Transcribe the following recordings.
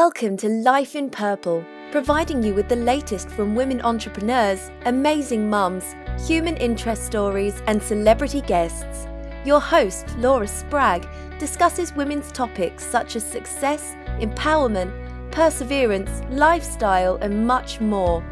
Welcome to Life in Purple, providing you with the latest from women entrepreneurs, amazing mums, human interest stories, and celebrity guests. Your host, Laura Spragg, discusses women's topics such as success, empowerment, perseverance, lifestyle, and much more.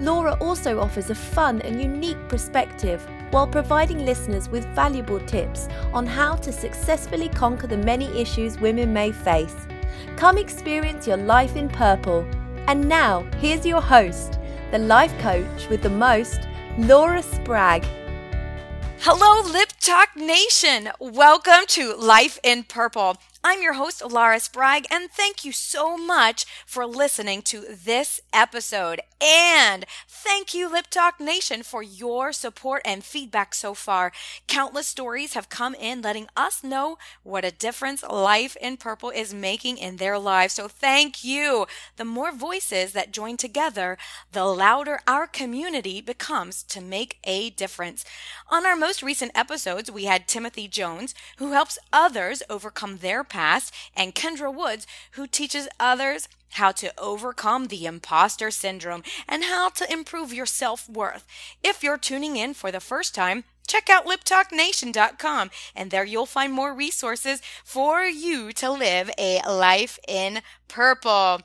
Laura also offers a fun and unique perspective while providing listeners with valuable tips on how to successfully conquer the many issues women may face. Come experience your life in purple. And now, here's your host, the life coach with the most, Laura Spragg. Hello, Lip Talk Nation. Welcome to Life in Purple. I'm your host, Laura Spragg, and thank you so much for listening to this episode. And thank you, Lip Talk Nation, for your support and feedback so far. Countless stories have come in letting us know what a difference Life in Purple is making in their lives. So thank you. The more voices that join together, the louder our community becomes to make a difference. On our most recent episodes, we had Timothy Jones, who helps others overcome their past, and Kendra Woods, who teaches others how to overcome the imposter syndrome and how to improve your self worth. If you're tuning in for the first time, check out liptalknation.com and there you'll find more resources for you to live a life in purple.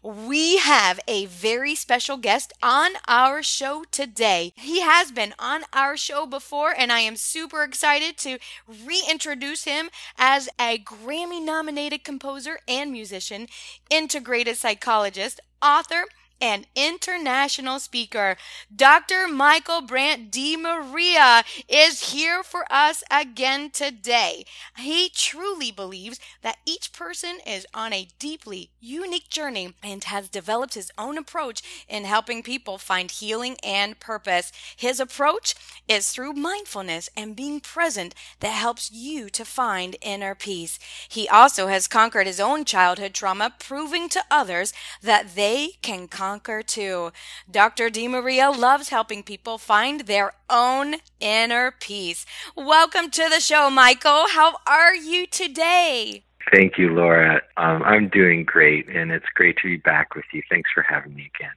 We have a very special guest on our show today. He has been on our show before and I am super excited to reintroduce him as a Grammy nominated composer and musician, integrated psychologist, author, and international speaker. Dr. Michael Brant DeMaria is here for us again today. He truly believes that each person is on a deeply unique journey and has developed his own approach in helping people find healing and purpose. His approach is through mindfulness and being present that helps you to find inner peace. He also has conquered his own childhood trauma, proving to others that they can conquer conquer too. Dr. DeMaria loves helping people find their own inner peace. Welcome to the show, Michael. How are you today? Thank you, Laura. Um, I'm doing great, and it's great to be back with you. Thanks for having me again.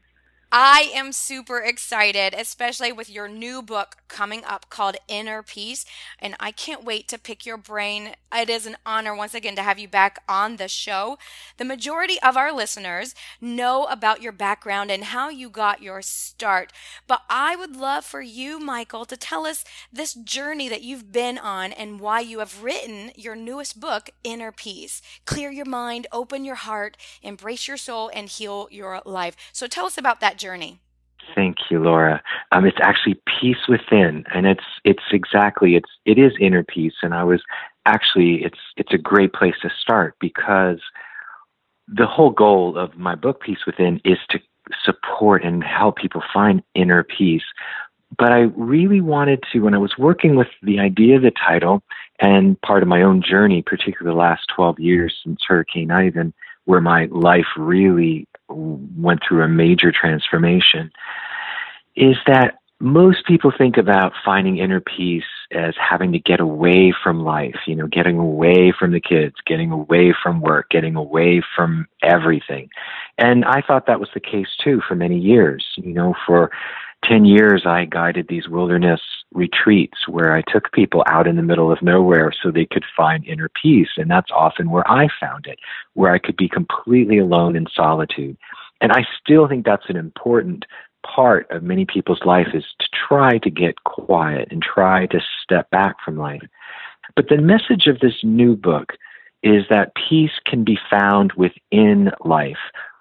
I am super excited, especially with your new book coming up called Inner Peace. And I can't wait to pick your brain. It is an honor once again to have you back on the show. The majority of our listeners know about your background and how you got your start. But I would love for you, Michael, to tell us this journey that you've been on and why you have written your newest book, Inner Peace. Clear your mind, open your heart, embrace your soul, and heal your life. So tell us about that journey? Thank you, Laura. Um, it's actually peace within, and it's it's exactly it's it is inner peace. And I was actually it's it's a great place to start because the whole goal of my book, Peace Within, is to support and help people find inner peace. But I really wanted to, when I was working with the idea of the title and part of my own journey, particularly the last 12 years since Hurricane Ivan, where my life really went through a major transformation is that most people think about finding inner peace as having to get away from life, you know, getting away from the kids, getting away from work, getting away from everything. And I thought that was the case too for many years. You know, for 10 years, I guided these wilderness retreats where I took people out in the middle of nowhere so they could find inner peace. And that's often where I found it, where I could be completely alone in solitude. And I still think that's an important part of many people's life is to try to get quiet and try to step back from life. But the message of this new book is that peace can be found within life,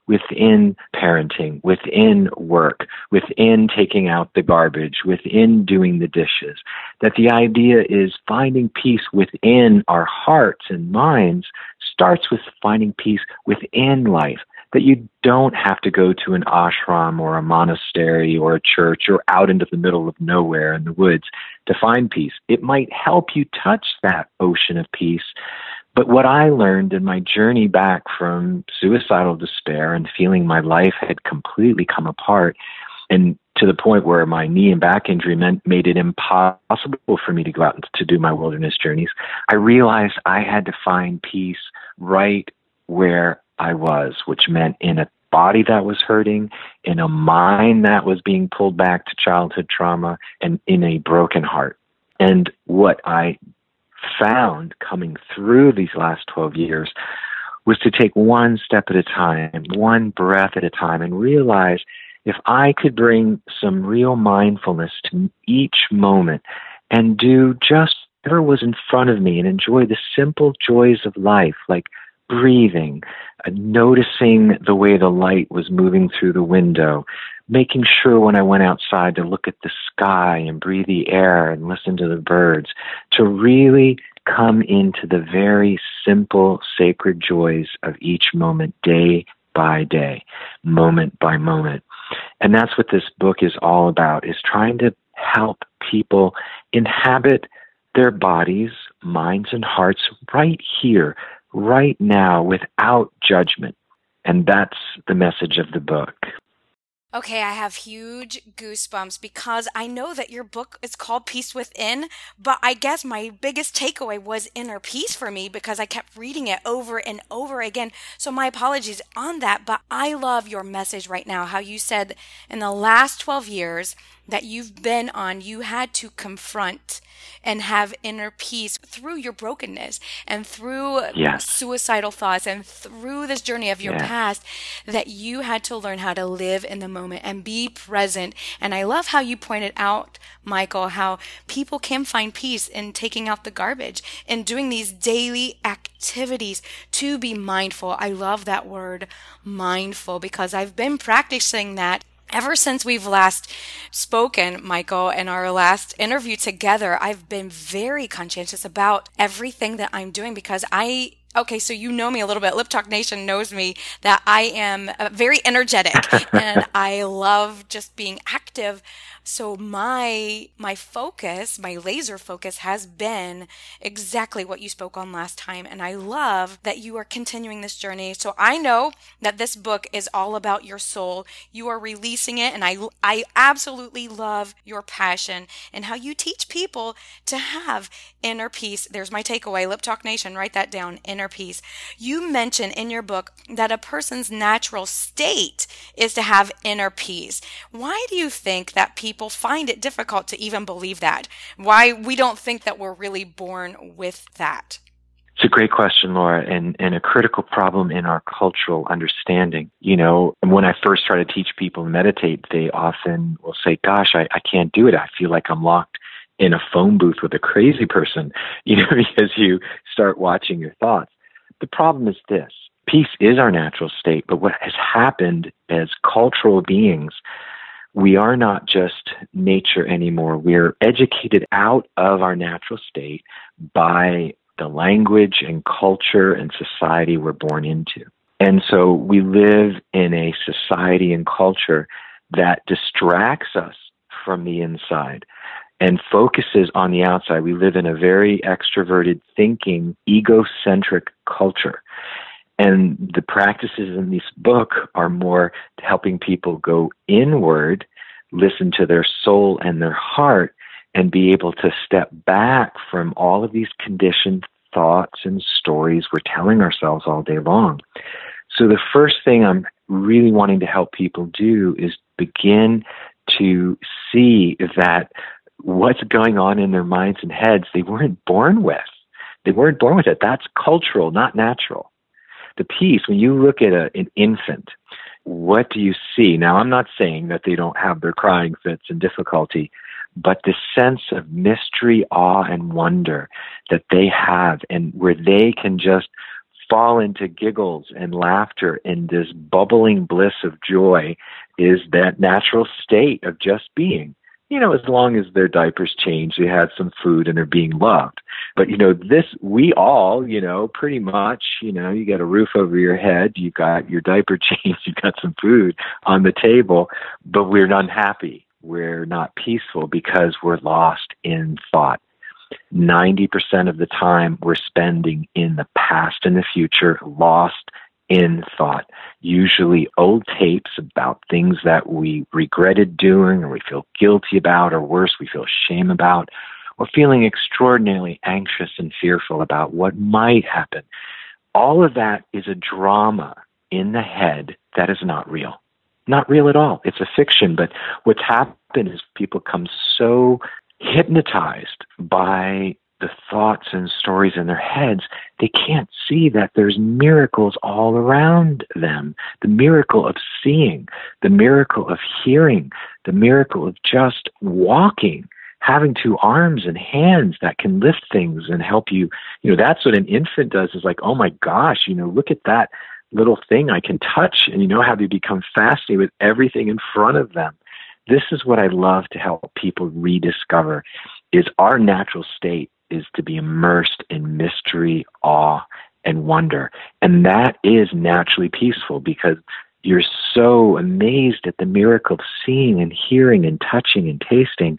within parenting, within work, within taking out the garbage, within doing the dishes. That the idea is finding peace within our hearts and minds starts with finding peace within life. That you don't have to go to an ashram or a monastery or a church or out into the middle of nowhere in the woods to find peace. It might help you touch that ocean of peace but what I learned in my journey back from suicidal despair and feeling my life had completely come apart and to the point where my knee and back injury meant made it impossible for me to go out to do my wilderness journeys, I realized I had to find peace right where I was, which meant in a body that was hurting, in a mind that was being pulled back to childhood trauma, and in a broken heart. And what I found coming through these last 12 years was to take one step at a time, one breath at a time, and realize if I could bring some real mindfulness to each moment and do just whatever was in front of me and enjoy the simple joys of life, like breathing, uh, noticing the way the light was moving through the window, making sure when I went outside to look at the sky and breathe the air and listen to the birds, to really come into the very simple, sacred joys of each moment, day by day, moment by moment. And that's what this book is all about, is trying to help people inhabit their bodies, minds, and hearts right here, right now, without judgment. And that's the message of the book. Okay, I have huge goosebumps because I know that your book is called Peace Within, but I guess my biggest takeaway was inner peace for me because I kept reading it over and over again. So my apologies on that, but I love your message right now. How you said in the last 12 years, that you've been on, you had to confront and have inner peace through your brokenness and through yes. suicidal thoughts and through this journey of your yes. past, that you had to learn how to live in the moment and be present. And I love how you pointed out, Michael, how people can find peace in taking out the garbage and doing these daily activities to be mindful. I love that word, mindful, because I've been practicing that ever since we've last spoken, Michael, in our last interview together, I've been very conscientious about everything that I'm doing because I okay, so you know me a little bit. Lip Talk Nation knows me that I am uh, very energetic and I love just being active. So my my focus, my laser focus has been exactly what you spoke on last time and I love that you are continuing this journey. So I know that this book is all about your soul. You are releasing it and I I absolutely love your passion and how you teach people to have inner peace. There's my takeaway. Lip Talk Nation, write that down. Inner peace. You mention in your book that a person's natural state is to have inner peace. Why do you think that people people find it difficult to even believe that. Why we don't think that we're really born with that. It's a great question, Laura, and, and a critical problem in our cultural understanding. You know, when I first try to teach people to meditate, they often will say, Gosh, I, I can't do it. I feel like I'm locked in a phone booth with a crazy person, you know, because you start watching your thoughts. The problem is this peace is our natural state, but what has happened as cultural beings we are not just nature anymore. We're educated out of our natural state by the language and culture and society we're born into. And so we live in a society and culture that distracts us from the inside and focuses on the outside. We live in a very extroverted, thinking, egocentric culture. And the practices in this book are more helping people go inward, listen to their soul and their heart, and be able to step back from all of these conditioned thoughts and stories we're telling ourselves all day long. So, the first thing I'm really wanting to help people do is begin to see that what's going on in their minds and heads they weren't born with. They weren't born with it. That's cultural, not natural the peace, when you look at a, an infant, what do you see? Now, I'm not saying that they don't have their crying fits and difficulty, but the sense of mystery, awe, and wonder that they have, and where they can just fall into giggles and laughter and this bubbling bliss of joy is that natural state of just being you know, as long as their diapers change, they have some food and they're being loved. But, you know, this, we all, you know, pretty much, you know, you got a roof over your head, you got your diaper changed, you got some food on the table, but we're unhappy. We're not peaceful because we're lost in thought. 90% of the time we're spending in the past and the future, lost in thought, usually old tapes about things that we regretted doing or we feel guilty about, or worse, we feel shame about, or feeling extraordinarily anxious and fearful about what might happen. All of that is a drama in the head that is not real. Not real at all. It's a fiction. But what's happened is people come so hypnotized by the thoughts and stories in their heads, they can't see that there's miracles all around them. The miracle of seeing, the miracle of hearing, the miracle of just walking, having two arms and hands that can lift things and help you. You know, that's what an infant does is like, oh my gosh, you know, look at that little thing I can touch. And you know how they become fascinated with everything in front of them. This is what I love to help people rediscover is our natural state is to be immersed in mystery, awe, and wonder. And that is naturally peaceful because you're so amazed at the miracle of seeing and hearing and touching and tasting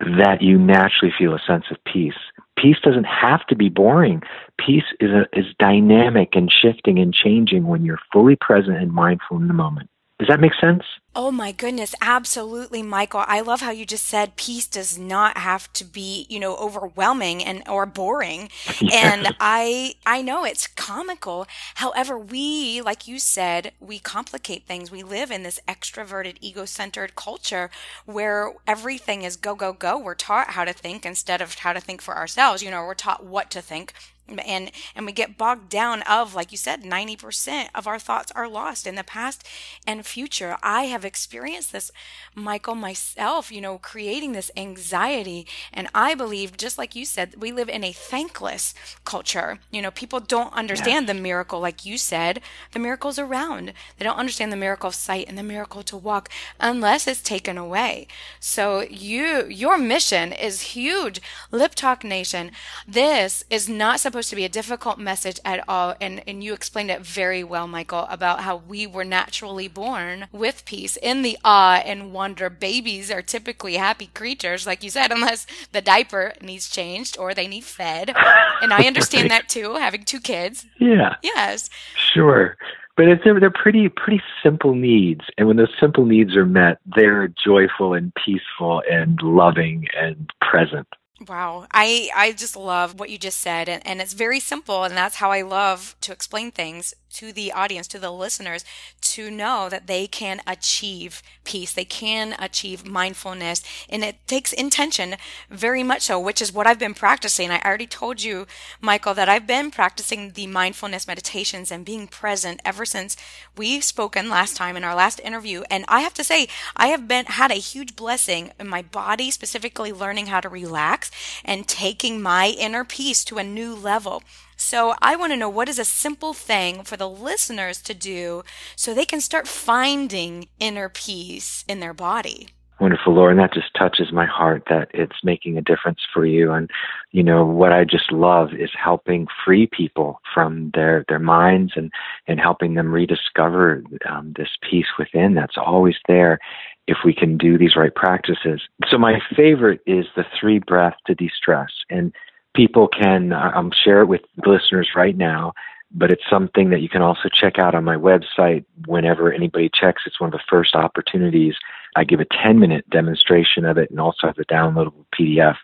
that you naturally feel a sense of peace. Peace doesn't have to be boring. Peace is, a, is dynamic and shifting and changing when you're fully present and mindful in the moment. Does that make sense? Oh my goodness, absolutely, Michael. I love how you just said peace does not have to be, you know, overwhelming and or boring. And I I know it's comical. However, we, like you said, we complicate things. We live in this extroverted, ego-centered culture where everything is go go go. We're taught how to think instead of how to think for ourselves. You know, we're taught what to think and and we get bogged down of like you said 90% of our thoughts are lost in the past and future i have experienced this michael myself you know creating this anxiety. And i believe just like you said we live in a thankless culture. You know people don't understand the miracle like you said the miracle's around. They don't understand the miracle of sight and the miracle to walk unless it's taken away. So you your mission is huge. Lip talk nation this is not supposed supposed to be a difficult message at all. And, and you explained it very well, Michael, about how we were naturally born with peace in the awe and wonder. Babies are typically happy creatures, like you said, unless the diaper needs changed or they need fed. And I understand right. that too, having two kids. Yeah. Yes. Sure but it's, they're, they're pretty pretty simple needs and when those simple needs are met they're joyful and peaceful and loving and present Wow. I, I just love what you just said. And, and it's very simple. And that's how I love to explain things to the audience, to the listeners, to know that they can achieve peace. They can achieve mindfulness. And it takes intention very much so, which is what I've been practicing. I already told you, Michael, that I've been practicing the mindfulness meditations and being present ever since we've spoken last time in our last interview. And I have to say, I have been had a huge blessing in my body, specifically learning how to relax and taking my inner peace to a new level. So I want to know what is a simple thing for the listeners to do so they can start finding inner peace in their body. Wonderful, Laura. And that just touches my heart that it's making a difference for you. And, you know, what I just love is helping free people from their, their minds and, and helping them rediscover um, this peace within that's always there if we can do these right practices. So my favorite is the three breath to de-stress. And people can um, share it with listeners right now, but it's something that you can also check out on my website whenever anybody checks. It's one of the first opportunities. I give a 10 minute demonstration of it and also have a downloadable PDF.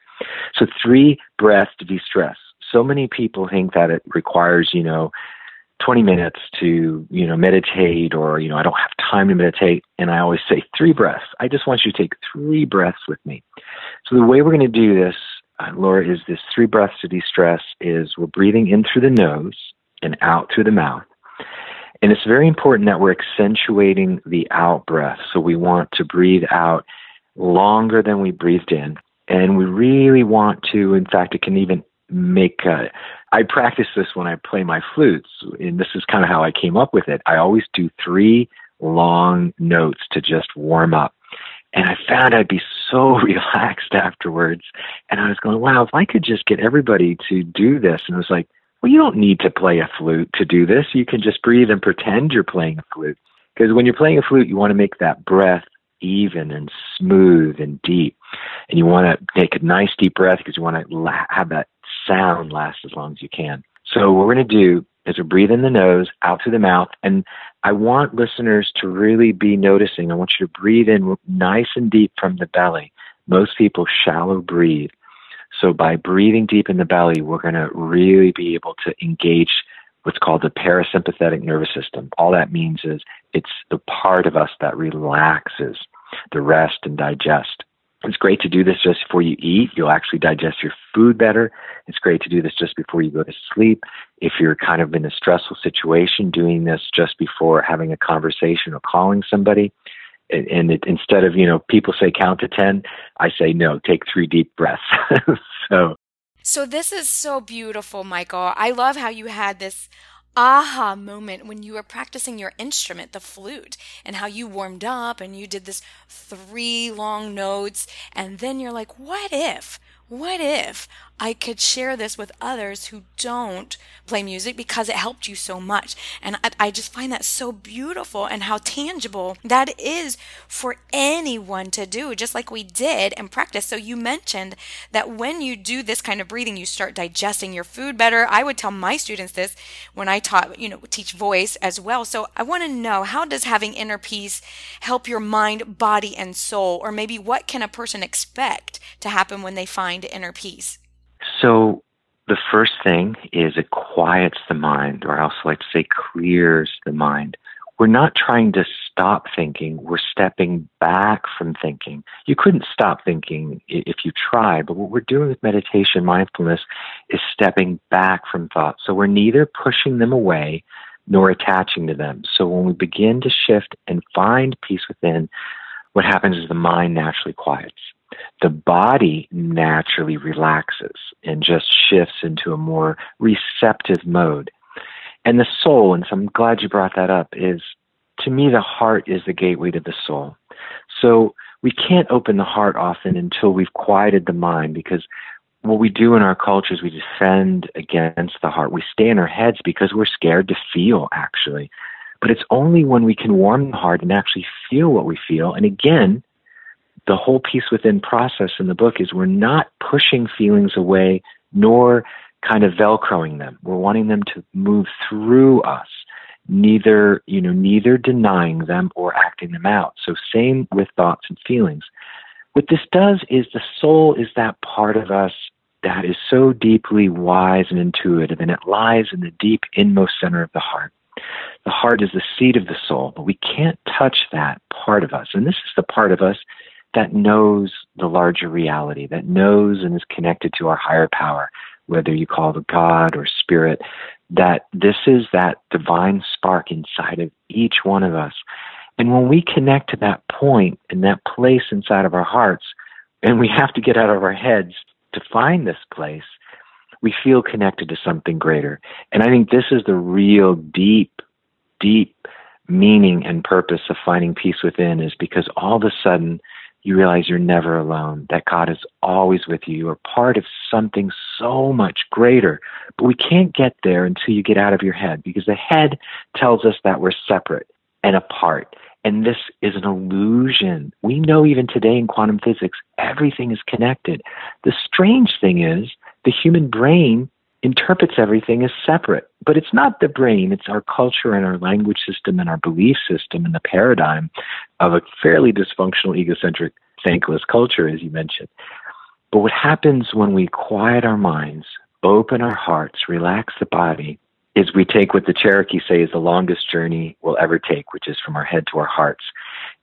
So three breaths to de-stress. So many people think that it requires, you know, 20 minutes to, you know, meditate or, you know, I don't have time to meditate. And I always say three breaths. I just want you to take three breaths with me. So the way we're going to do this, Laura, is this three breaths to de-stress is we're breathing in through the nose and out through the mouth. And it's very important that we're accentuating the out breath. So we want to breathe out longer than we breathed in. And we really want to, in fact, it can even make uh, I practice this when I play my flutes, and this is kind of how I came up with it. I always do three long notes to just warm up. And I found I'd be so relaxed afterwards. And I was going, wow, if I could just get everybody to do this. And it was like, well, you don't need to play a flute to do this. You can just breathe and pretend you're playing a flute. Because when you're playing a flute, you want to make that breath even and smooth and deep. And you want to take a nice deep breath because you want to have that sound last as long as you can. So what we're going to do is we breathe in the nose, out through the mouth, and I want listeners to really be noticing. I want you to breathe in nice and deep from the belly. Most people shallow breathe. So by breathing deep in the belly, we're going to really be able to engage what's called the parasympathetic nervous system. All that means is it's the part of us that relaxes the rest and digest. It's great to do this just before you eat. You'll actually digest your food better. It's great to do this just before you go to sleep. If you're kind of in a stressful situation, doing this just before having a conversation or calling somebody. And it, instead of, you know, people say count to 10, I say no, take three deep breaths. so so this is so beautiful, Michael. I love how you had this aha moment when you were practicing your instrument, the flute, and how you warmed up and you did this three long notes. And then you're like, what if? What if I could share this with others who don't play music because it helped you so much. And I, I, just find that so beautiful and how tangible that is for anyone to do, just like we did and practice. So you mentioned that when you do this kind of breathing, you start digesting your food better. I would tell my students this when I taught, you know, teach voice as well. So I want to know how does having inner peace help your mind, body, and soul? Or maybe what can a person expect to happen when they find inner peace? So the first thing is it quiets the mind, or I also like to say clears the mind. We're not trying to stop thinking, we're stepping back from thinking. You couldn't stop thinking if you try, but what we're doing with meditation, mindfulness, is stepping back from thoughts. So we're neither pushing them away nor attaching to them. So when we begin to shift and find peace within, what happens is the mind naturally quiets the body naturally relaxes and just shifts into a more receptive mode. And the soul, and so I'm glad you brought that up, is to me, the heart is the gateway to the soul. So we can't open the heart often until we've quieted the mind because what we do in our culture is we defend against the heart. We stay in our heads because we're scared to feel, actually. But it's only when we can warm the heart and actually feel what we feel. And again, the whole peace within process in the book is we're not pushing feelings away nor kind of velcroing them. We're wanting them to move through us, neither, you know, neither denying them or acting them out. So same with thoughts and feelings. What this does is the soul is that part of us that is so deeply wise and intuitive, and it lies in the deep inmost center of the heart. The heart is the seat of the soul, but we can't touch that part of us. And this is the part of us that knows the larger reality, that knows and is connected to our higher power, whether you call it God or spirit, that this is that divine spark inside of each one of us. And when we connect to that point and that place inside of our hearts, and we have to get out of our heads to find this place, we feel connected to something greater. And I think this is the real deep, deep meaning and purpose of finding peace within is because all of a sudden you realize you're never alone, that God is always with you. You're part of something so much greater. But we can't get there until you get out of your head because the head tells us that we're separate and apart. And this is an illusion. We know even today in quantum physics, everything is connected. The strange thing is the human brain interprets everything as separate. But it's not the brain, it's our culture and our language system and our belief system and the paradigm of a fairly dysfunctional, egocentric, thankless culture, as you mentioned. But what happens when we quiet our minds, open our hearts, relax the body, is we take what the Cherokee say is the longest journey we'll ever take, which is from our head to our hearts.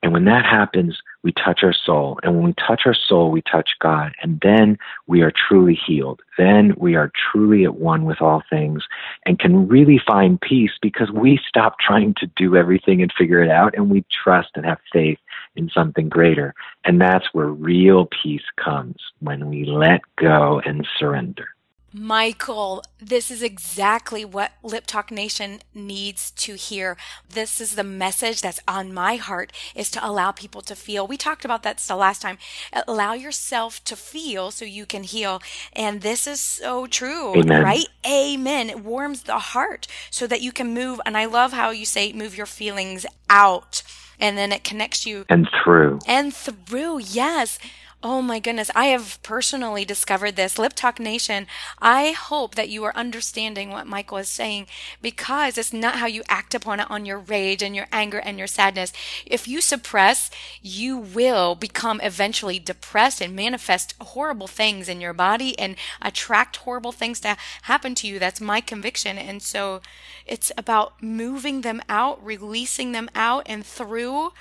And when that happens, we touch our soul. And when we touch our soul, we touch God. And then we are truly healed. Then we are truly at one with all things and can really find peace because we stop trying to do everything and figure it out and we trust and have faith in something greater. And that's where real peace comes when we let go and surrender. Michael, this is exactly what Lip Talk Nation needs to hear. This is the message that's on my heart is to allow people to feel. We talked about that the last time. Allow yourself to feel so you can heal. And this is so true, Amen. right? Amen. It warms the heart so that you can move. And I love how you say move your feelings out and then it connects you and through and through yes Oh my goodness. I have personally discovered this. Lip Talk Nation, I hope that you are understanding what Michael is saying because it's not how you act upon it on your rage and your anger and your sadness. If you suppress, you will become eventually depressed and manifest horrible things in your body and attract horrible things to happen to you. That's my conviction. And so it's about moving them out, releasing them out and through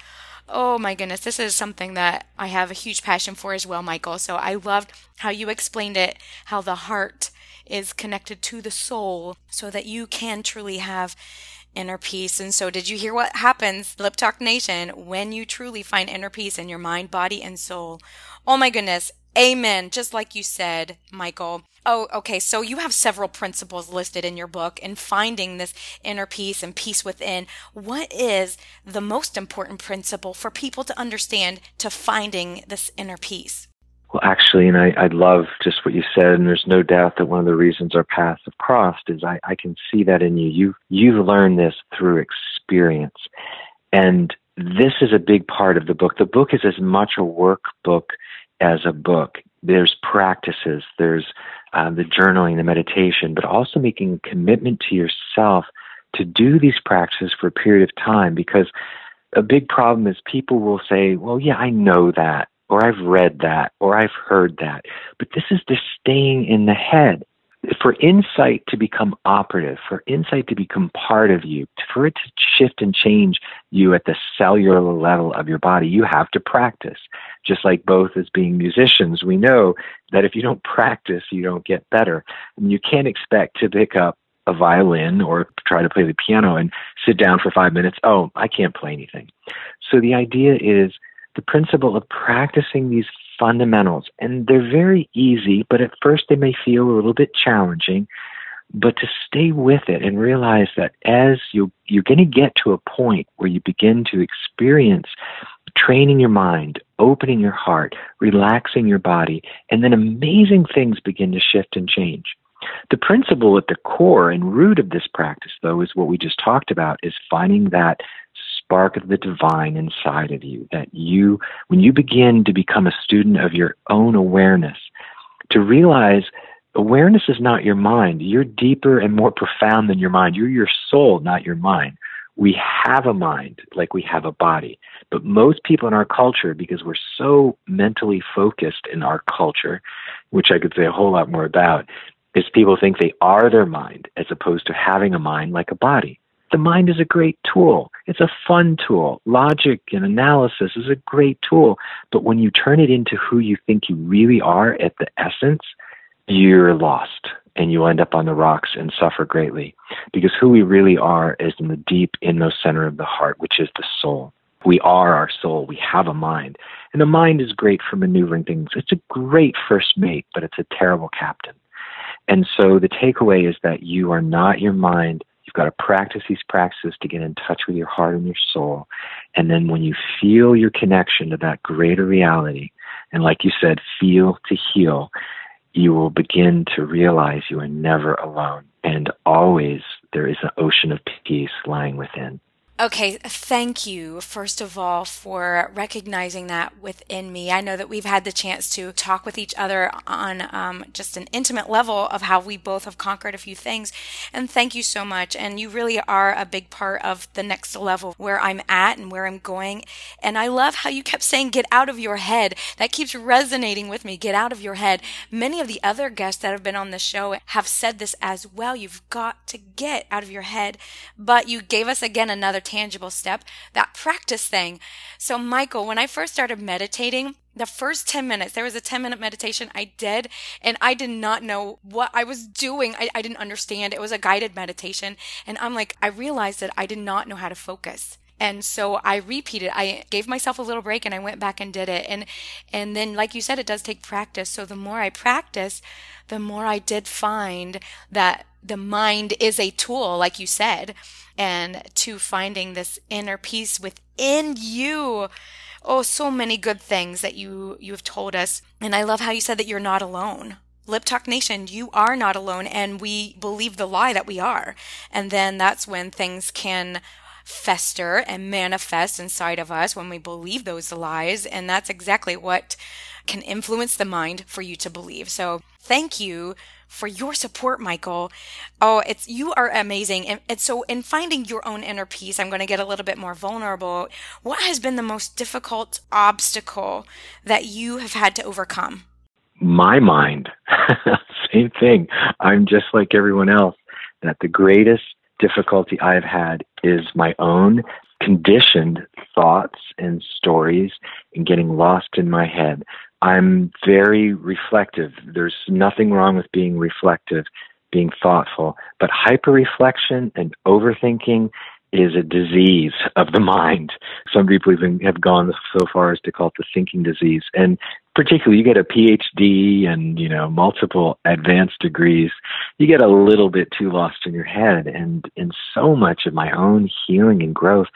Oh my goodness, this is something that I have a huge passion for as well, Michael. So I loved how you explained it, how the heart is connected to the soul so that you can truly have inner peace. And so, did you hear what happens, Lip Talk Nation, when you truly find inner peace in your mind, body, and soul? Oh my goodness. Amen. Just like you said, Michael. Oh, okay. So you have several principles listed in your book in finding this inner peace and peace within. What is the most important principle for people to understand to finding this inner peace? Well, actually, and I, I love just what you said, and there's no doubt that one of the reasons our paths have crossed is I, I can see that in you. You you've learned this through experience, and this is a big part of the book. The book is as much a workbook as a book. There's practices, there's uh, the journaling, the meditation, but also making a commitment to yourself to do these practices for a period of time because a big problem is people will say, well, yeah, I know that, or I've read that, or I've heard that. But this is just staying in the head for insight to become operative, for insight to become part of you, for it to shift and change you at the cellular level of your body, you have to practice. Just like both as being musicians, we know that if you don't practice, you don't get better. And you can't expect to pick up a violin or try to play the piano and sit down for five minutes. Oh, I can't play anything. So the idea is the principle of practicing these fundamentals. And they're very easy, but at first they may feel a little bit challenging. But to stay with it and realize that as you, you're going to get to a point where you begin to experience training your mind, opening your heart, relaxing your body, and then amazing things begin to shift and change. The principle at the core and root of this practice, though, is what we just talked about, is finding that spark of the divine inside of you. That you, when you begin to become a student of your own awareness, to realize awareness is not your mind. You're deeper and more profound than your mind. You're your soul, not your mind. We have a mind like we have a body. But most people in our culture, because we're so mentally focused in our culture, which I could say a whole lot more about, is people think they are their mind as opposed to having a mind like a body. The mind is a great tool. It's a fun tool. Logic and analysis is a great tool. But when you turn it into who you think you really are at the essence, you're lost and you end up on the rocks and suffer greatly. Because who we really are is in the deep inmost center of the heart, which is the soul. We are our soul. We have a mind. And the mind is great for maneuvering things. It's a great first mate, but it's a terrible captain. And so the takeaway is that you are not your mind got to practice these practices to get in touch with your heart and your soul. And then when you feel your connection to that greater reality, and like you said, feel to heal, you will begin to realize you are never alone. And always there is an ocean of peace lying within. Okay, thank you, first of all, for recognizing that within me. I know that we've had the chance to talk with each other on um, just an intimate level of how we both have conquered a few things. And thank you so much. And you really are a big part of the next level where I'm at and where I'm going. And I love how you kept saying, get out of your head. That keeps resonating with me. Get out of your head. Many of the other guests that have been on the show have said this as well. You've got to get out of your head. But you gave us again another tangible step, that practice thing. So, Michael, when I first started meditating, the first 10 minutes, there was a 10 minute meditation I did, and I did not know what I was doing. I, I didn't understand. It was a guided meditation. And I'm like, I realized that I did not know how to focus. And so I repeated. I gave myself a little break and I went back and did it. And and then like you said it does take practice. So the more I practice, the more I did find that the mind is a tool like you said and to finding this inner peace within you. Oh, so many good things that you you have told us. And I love how you said that you're not alone. Lip Talk Nation, you are not alone, and we believe the lie that we are. And then that's when things can fester and manifest inside of us when we believe those lies. And that's exactly what can influence the mind for you to believe. So thank you for your support, Michael. Oh, it's you are amazing. And, and, so in finding your own inner peace, I'm going to get a little bit more vulnerable. What has been the most difficult obstacle that you have had to overcome? My mind. Same thing. I'm just like everyone else. That the greatest difficulty I've had is my own conditioned thoughts and stories and getting lost in my head. I'm very reflective. There's nothing wrong with being reflective, being thoughtful, but hyper-reflection and overthinking is a disease of the mind. Some people even have gone so far as to call it the thinking disease. And particularly you get a PhD and, you know, multiple advanced degrees, you get a little bit too lost in your head. And in so much of my own healing and growth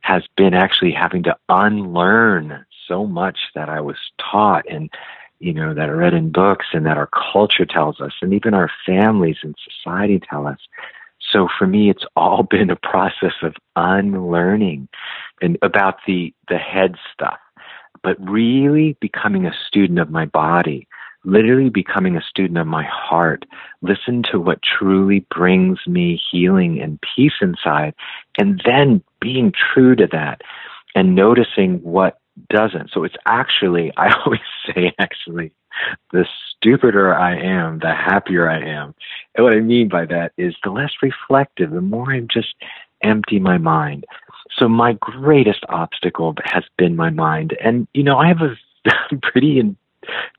has been actually having to unlearn so much that I was taught and you know that I read in books and that our culture tells us and even our families and society tell us. So for me it's all been a process of unlearning and about the the head stuff but really becoming a student of my body literally becoming a student of my heart, listen to what truly brings me healing and peace inside, and then being true to that and noticing what doesn't. So it's actually, I always say, actually, the stupider I am, the happier I am. And what I mean by that is the less reflective, the more I'm just empty my mind. So my greatest obstacle has been my mind. And, you know, I have a pretty in,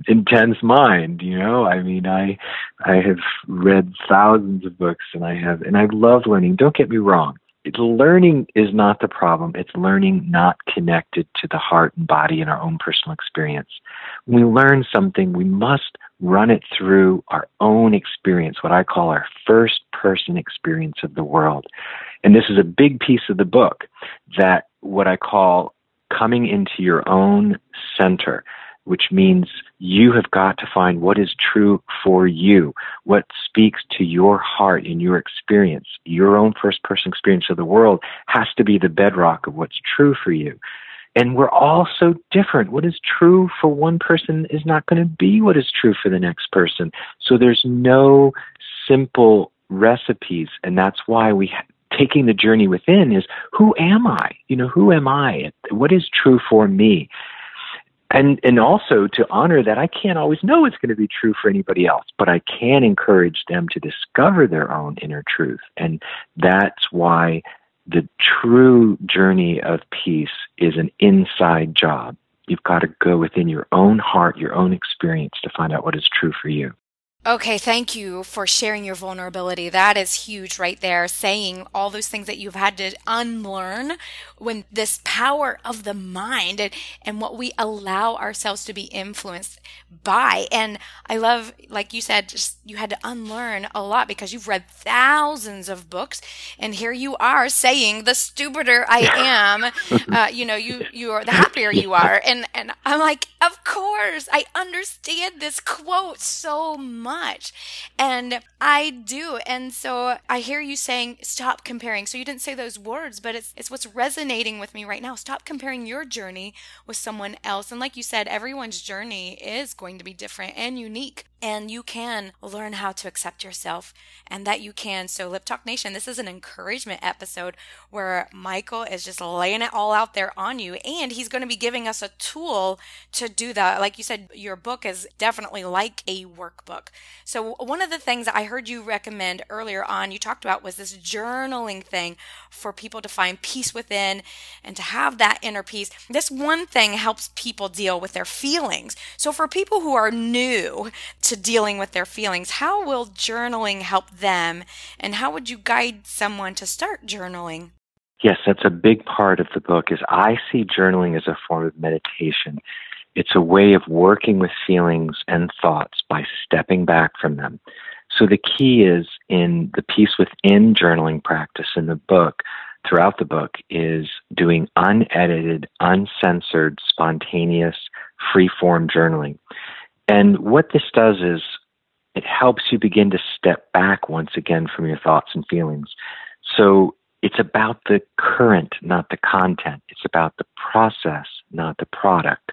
intense mind, you know. I mean, I I have read thousands of books and I have and I love learning. Don't get me wrong learning is not the problem. It's learning not connected to the heart and body and our own personal experience. When we learn something, we must run it through our own experience, what I call our first person experience of the world. And this is a big piece of the book that what I call coming into your own center which means you have got to find what is true for you, what speaks to your heart and your experience. Your own first person experience of the world has to be the bedrock of what's true for you. And we're all so different. What is true for one person is not going to be what is true for the next person. So there's no simple recipes. And that's why we taking the journey within is who am I? You know, who am I? What is true for me? And and also to honor that I can't always know it's going to be true for anybody else, but I can encourage them to discover their own inner truth, and that's why the true journey of peace is an inside job. You've got to go within your own heart, your own experience to find out what is true for you. Okay, thank you for sharing your vulnerability. That is huge right there, saying all those things that you've had to unlearn when this power of the mind and, and what we allow ourselves to be influenced by. And I love, like you said, just you had to unlearn a lot because you've read thousands of books, and here you are saying, "The stupider I am, uh, you know, you you are the happier you are." And and I'm like, of course, I understand this quote so much much. And I do. And so I hear you saying, stop comparing. So you didn't say those words, but it's, it's what's resonating with me right now. Stop comparing your journey with someone else. And like you said, everyone's journey is going to be different and unique and you can learn how to accept yourself and that you can. So, Lip Talk Nation, this is an encouragement episode where Michael is just laying it all out there on you, and he's going to be giving us a tool to do that. Like you said, your book is definitely like a workbook. So, one of the things I heard you recommend earlier on, you talked about was this journaling thing for people to find peace within and to have that inner peace. This one thing helps people deal with their feelings. So, for people who are new, to dealing with their feelings. How will journaling help them? And how would you guide someone to start journaling? Yes, that's a big part of the book is I see journaling as a form of meditation. It's a way of working with feelings and thoughts by stepping back from them. So the key is in the peace within journaling practice in the book, throughout the book, is doing unedited, uncensored, spontaneous, free form journaling. And what this does is it helps you begin to step back once again from your thoughts and feelings. So it's about the current, not the content. It's about the process, not the product.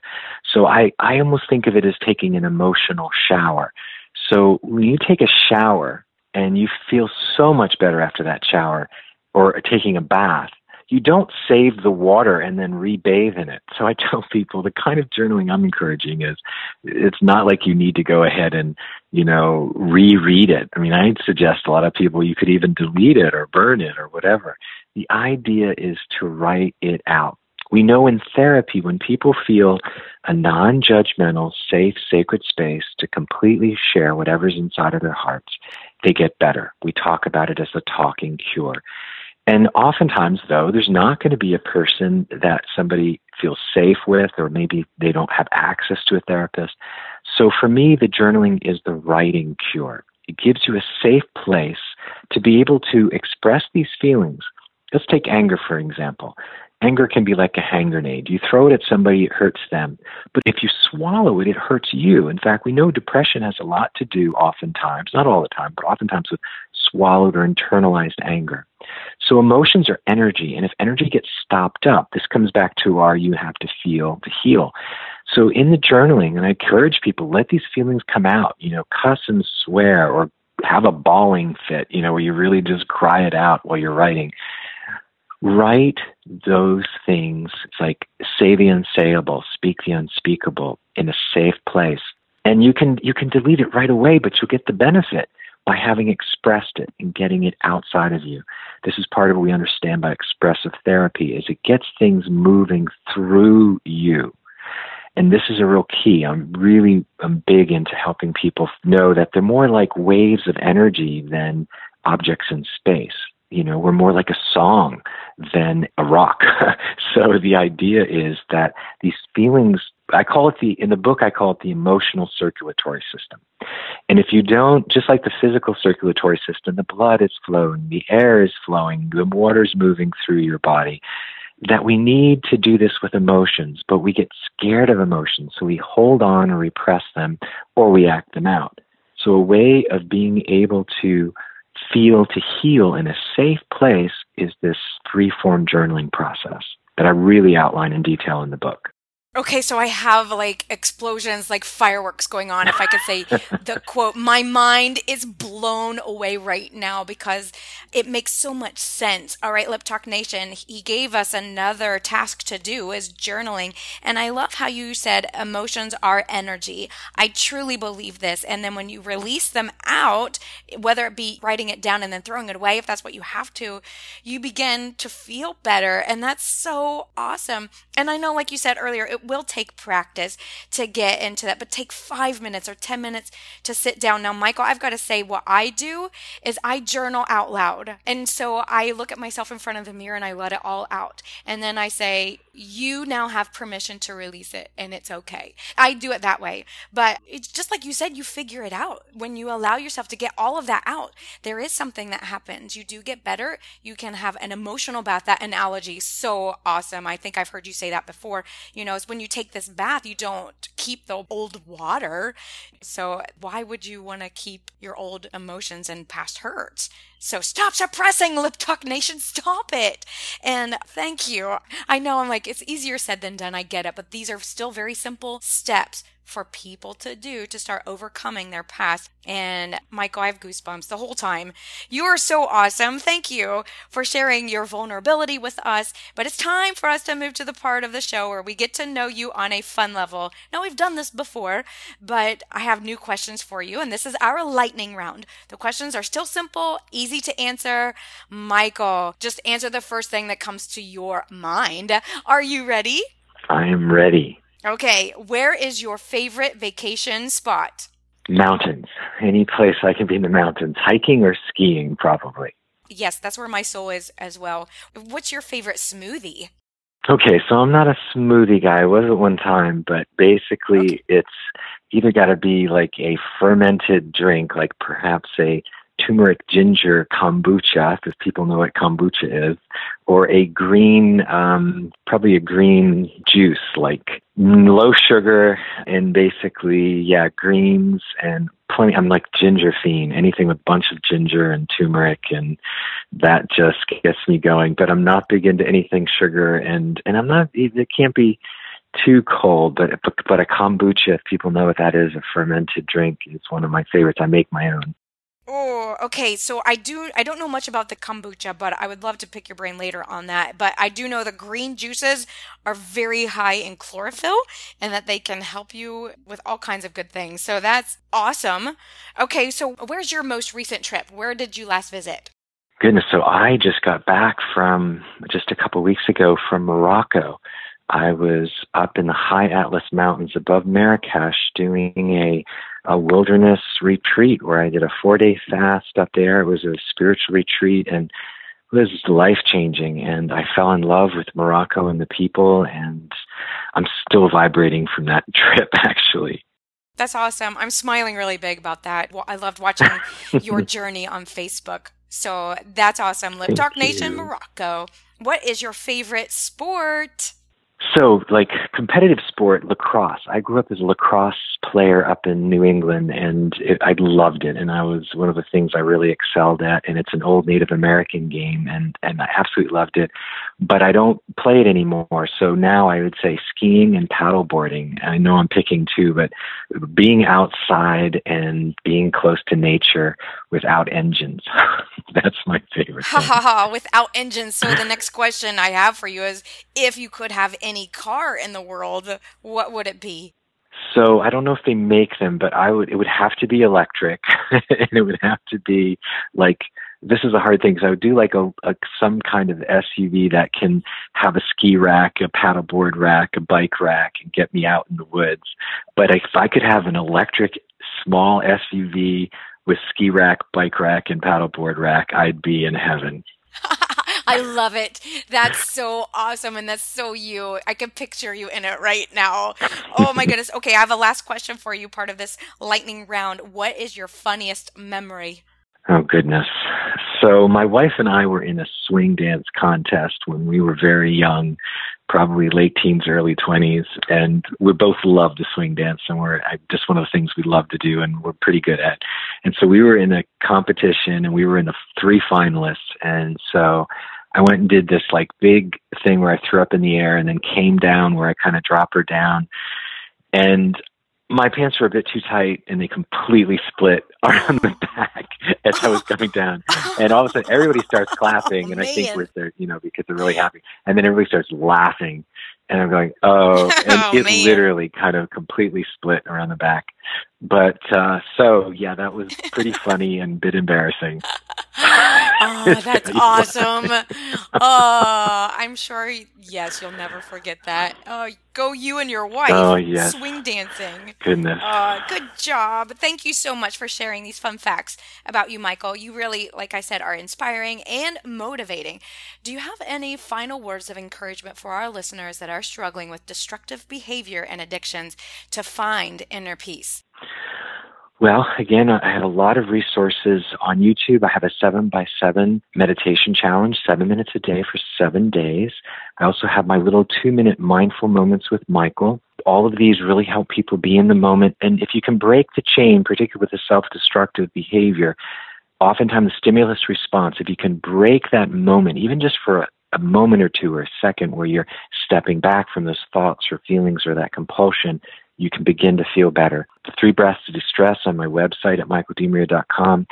So I, I almost think of it as taking an emotional shower. So when you take a shower and you feel so much better after that shower or taking a bath, you don't save the water and then rebathe in it. So I tell people the kind of journaling I'm encouraging is it's not like you need to go ahead and, you know, reread it. I mean, I'd suggest a lot of people you could even delete it or burn it or whatever. The idea is to write it out. We know in therapy when people feel a non judgmental, safe, sacred space to completely share whatever's inside of their hearts, they get better. We talk about it as a talking cure. And oftentimes, though, there's not going to be a person that somebody feels safe with, or maybe they don't have access to a therapist. So for me, the journaling is the writing cure. It gives you a safe place to be able to express these feelings. Let's take anger, for example. Anger can be like a hand grenade. You throw it at somebody, it hurts them. But if you swallow it, it hurts you. In fact, we know depression has a lot to do, oftentimes, not all the time, but oftentimes with swallowed or internalized anger. So emotions are energy, and if energy gets stopped up, this comes back to our you have to feel to heal. So in the journaling, and I encourage people, let these feelings come out, you know, cuss and swear or have a bawling fit, you know, where you really just cry it out while you're writing. Write those things it's like say the unsayable, speak the unspeakable in a safe place. And you can you can delete it right away, but you'll get the benefit by having expressed it and getting it outside of you. This is part of what we understand by expressive therapy is it gets things moving through you. And this is a real key. I'm really I'm big into helping people know that they're more like waves of energy than objects in space. You know, we're more like a song than a rock. so the idea is that these feelings I call it the in the book I call it the emotional circulatory system. And if you don't just like the physical circulatory system, the blood is flowing, the air is flowing, the water's moving through your body, that we need to do this with emotions, but we get scared of emotions, so we hold on or repress them or we act them out. So a way of being able to feel to heal in a safe place is this free form journaling process that I really outline in detail in the book. Okay, so I have like explosions, like fireworks going on. If I could say the quote, my mind is blown away right now because it makes so much sense. All right, Lip Talk Nation, he gave us another task to do is journaling. And I love how you said emotions are energy. I truly believe this. And then when you release them out, whether it be writing it down and then throwing it away, if that's what you have to, you begin to feel better. And that's so awesome. And I know, like you said earlier, it will take practice to get into that, but take five minutes or 10 minutes to sit down. Now, Michael, I've got to say, what I do is I journal out loud. And so I look at myself in front of the mirror and I let it all out. And then I say, you now have permission to release it and it's okay. I do it that way. But it's just like you said, you figure it out. When you allow yourself to get all of that out, there is something that happens. You do get better. You can have an emotional bath. That analogy so awesome. I think I've heard you say that before. You know, it's when you take this bath, you don't keep the old water. So why would you want to keep your old emotions and past hurts? So stop suppressing Lip Talk Nation. Stop it. And thank you. I know I'm like, it's easier said than done. I get it. But these are still very simple steps for people to do to start overcoming their past. And Michael, I have goosebumps the whole time. You are so awesome. Thank you for sharing your vulnerability with us. But it's time for us to move to the part of the show where we get to know you on a fun level. Now, we've done this before, but I have new questions for you. And this is our lightning round. The questions are still simple, easy to answer. Michael, just answer the first thing that comes to your mind. Are you ready? I am ready. Okay, where is your favorite vacation spot? Mountains. Any place I can be in the mountains. Hiking or skiing, probably. Yes, that's where my soul is as well. What's your favorite smoothie? Okay, so I'm not a smoothie guy. I was at one time, but basically okay. it's either got to be like a fermented drink, like perhaps a turmeric ginger kombucha, if people know what kombucha is, or a green, um, probably a green juice, like low sugar and basically, yeah, greens and plenty. I'm like ginger fiend, anything with a bunch of ginger and turmeric, and that just gets me going. But I'm not big into anything sugar, and and I'm not. It can't be too cold, but but a kombucha, if people know what that is, a fermented drink, is one of my favorites. I make my own. Oh, okay. So I do. I don't know much about the kombucha, but I would love to pick your brain later on that. But I do know the green juices are very high in chlorophyll, and that they can help you with all kinds of good things. So that's awesome. Okay, so where's your most recent trip? Where did you last visit? Goodness, so I just got back from just a couple weeks ago from Morocco. I was up in the high Atlas Mountains above Marrakesh doing a, a wilderness retreat where I did a four day fast up there. It was a spiritual retreat and it was life changing. And I fell in love with Morocco and the people. And I'm still vibrating from that trip, actually. That's awesome. I'm smiling really big about that. I loved watching your journey on Facebook. So that's awesome. Lip Talk Nation, Morocco. What is your favorite sport? So, like competitive sport, lacrosse. I grew up as a lacrosse player up in New England, and it, I loved it. And I was one of the things I really excelled at. And it's an old Native American game, and and I absolutely loved it. But I don't play it anymore. So now I would say skiing and paddleboarding. I know I'm picking two, but being outside and being close to nature without engines. That's my favorite. Ha ha ha! Without engines. So the next question I have for you is: If you could have any car in the world, what would it be? So I don't know if they make them, but I would. It would have to be electric, and it would have to be like this is a hard thing because I would do like a, a some kind of SUV that can have a ski rack, a paddleboard rack, a bike rack, and get me out in the woods. But if I could have an electric small SUV with ski rack, bike rack, and paddleboard rack, I'd be in heaven. I love it. That's so awesome. And that's so you. I can picture you in it right now. Oh my goodness. Okay, I have a last question for you, part of this lightning round. What is your funniest memory? Oh, goodness. So, my wife and I were in a swing dance contest when we were very young, probably late teens, early 20s. And we both love to swing dance, and we're just one of the things we love to do and we're pretty good at. And so, we were in a competition and we were in the three finalists. And so, I went and did this like big thing where I threw up in the air and then came down where I kind of drop her down. And my pants were a bit too tight and they completely split around the back as I was coming down. And all of a sudden everybody starts clapping and I think we're there, you know, because they're really happy. And then everybody starts laughing and I'm going, oh, and oh, it man. literally kind of completely split around the back. But uh so yeah, that was pretty funny and a bit embarrassing. oh, that's awesome. Oh, I'm sure, yes, you'll never forget that. Oh, go you and your wife oh, yes. swing dancing. Goodness. Oh, good job. Thank you so much for sharing these fun facts about you, Michael. You really, like I said, are inspiring and motivating. Do you have any final words of encouragement for our listeners that are struggling with destructive behavior and addictions to find inner peace? Well, again, I have a lot of resources on YouTube. I have a seven by seven meditation challenge, seven minutes a day for seven days. I also have my little two minute mindful moments with Michael. All of these really help people be in the moment. And if you can break the chain, particularly with the self destructive behavior, oftentimes the stimulus response, if you can break that moment, even just for a, a moment or two or a second where you're stepping back from those thoughts or feelings or that compulsion, you can begin to feel better. The Three Breaths to Distress on my website at michaeldemaria.com.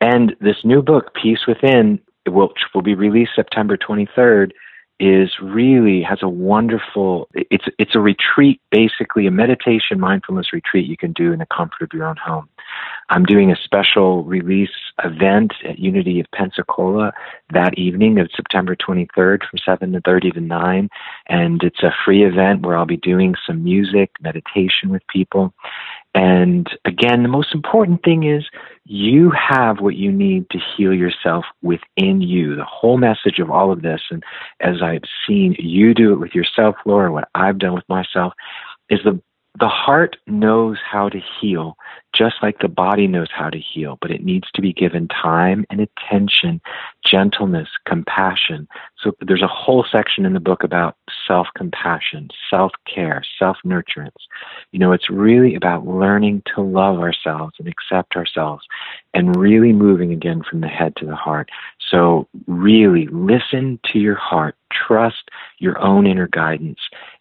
And this new book, Peace Within, which will be released September 23rd, is really has a wonderful it's it's a retreat basically a meditation mindfulness retreat you can do in the comfort of your own home. I'm doing a special release event at unity of pensacola that evening of september 23rd from 7 to 30 to 9 and it's a free event where i'll be doing some music meditation with people and again, the most important thing is you have what you need to heal yourself within you. The whole message of all of this, and as I've seen you do it with yourself, Laura, what I've done with myself, is the the heart knows how to heal just like the body knows how to heal, but it needs to be given time and attention, gentleness, compassion. So there's a whole section in the book about self compassion, self care, self nurturance. You know, it's really about learning to love ourselves and accept ourselves and really moving again from the head to the heart. So really listen to your heart, trust your own inner guidance,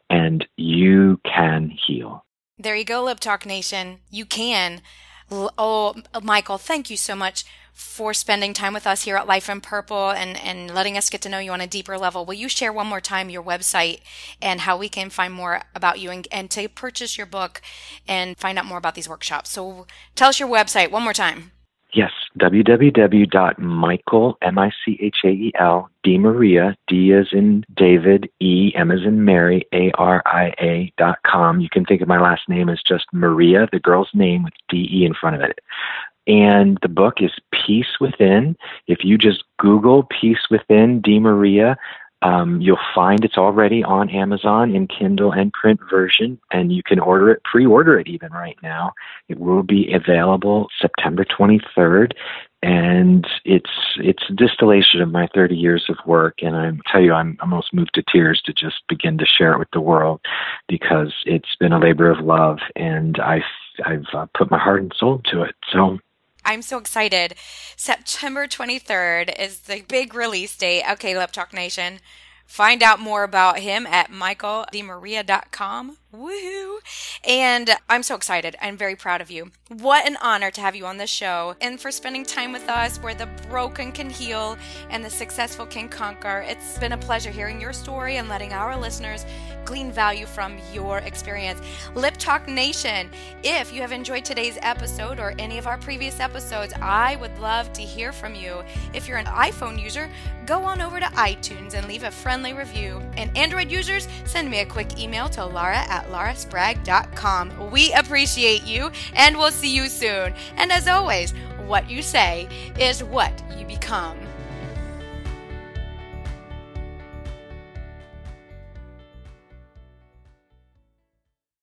and you can heal. There you go, Lip Talk Nation. You can. Oh, uh, Michael, thank you so much for spending time with us here at Life in Purple and, and letting us get to know you on a deeper level. Will you share one more time your website and how we can find more about you and, and to purchase your book and find out more about these workshops? So tell us your website one more time. Yes, www.michael, M-I-C-H-A-E-L, DeMaria, D as in David, E, M as in Mary, A-R-I-A dot com. You can think of my last name as just Maria, the girl's name with D-E in front of it. And the book is Peace Within. If you just Google Peace Within, DeMaria, um, you'll find it's already on Amazon in Kindle and print version, and you can order it, pre-order it even right now. It will be available September 23rd, and it's it's a distillation of my 30 years of work. And I tell you, I'm almost moved to tears to just begin to share it with the world because it's been a labor of love, and I've I've uh, put my heart and soul to it. So I'm so excited. September 23rd is the big release date. Okay, Lip Talk Nation. Find out more about him at michaeldemaria.com. Woohoo! And I'm so excited. I'm very proud of you. What an honor to have you on the show and for spending time with us where the broken can heal and the successful can conquer. It's been a pleasure hearing your story and letting our listeners glean value from your experience. Lip Talk Nation, if you have enjoyed today's episode or any of our previous episodes, I would love to hear from you. If you're an iPhone user, go on over to iTunes and leave a friendly review. And Android users, send me a quick email to Laura at lauraspragg.com. We appreciate you and we'll see you soon. And as always, what you say is what you become.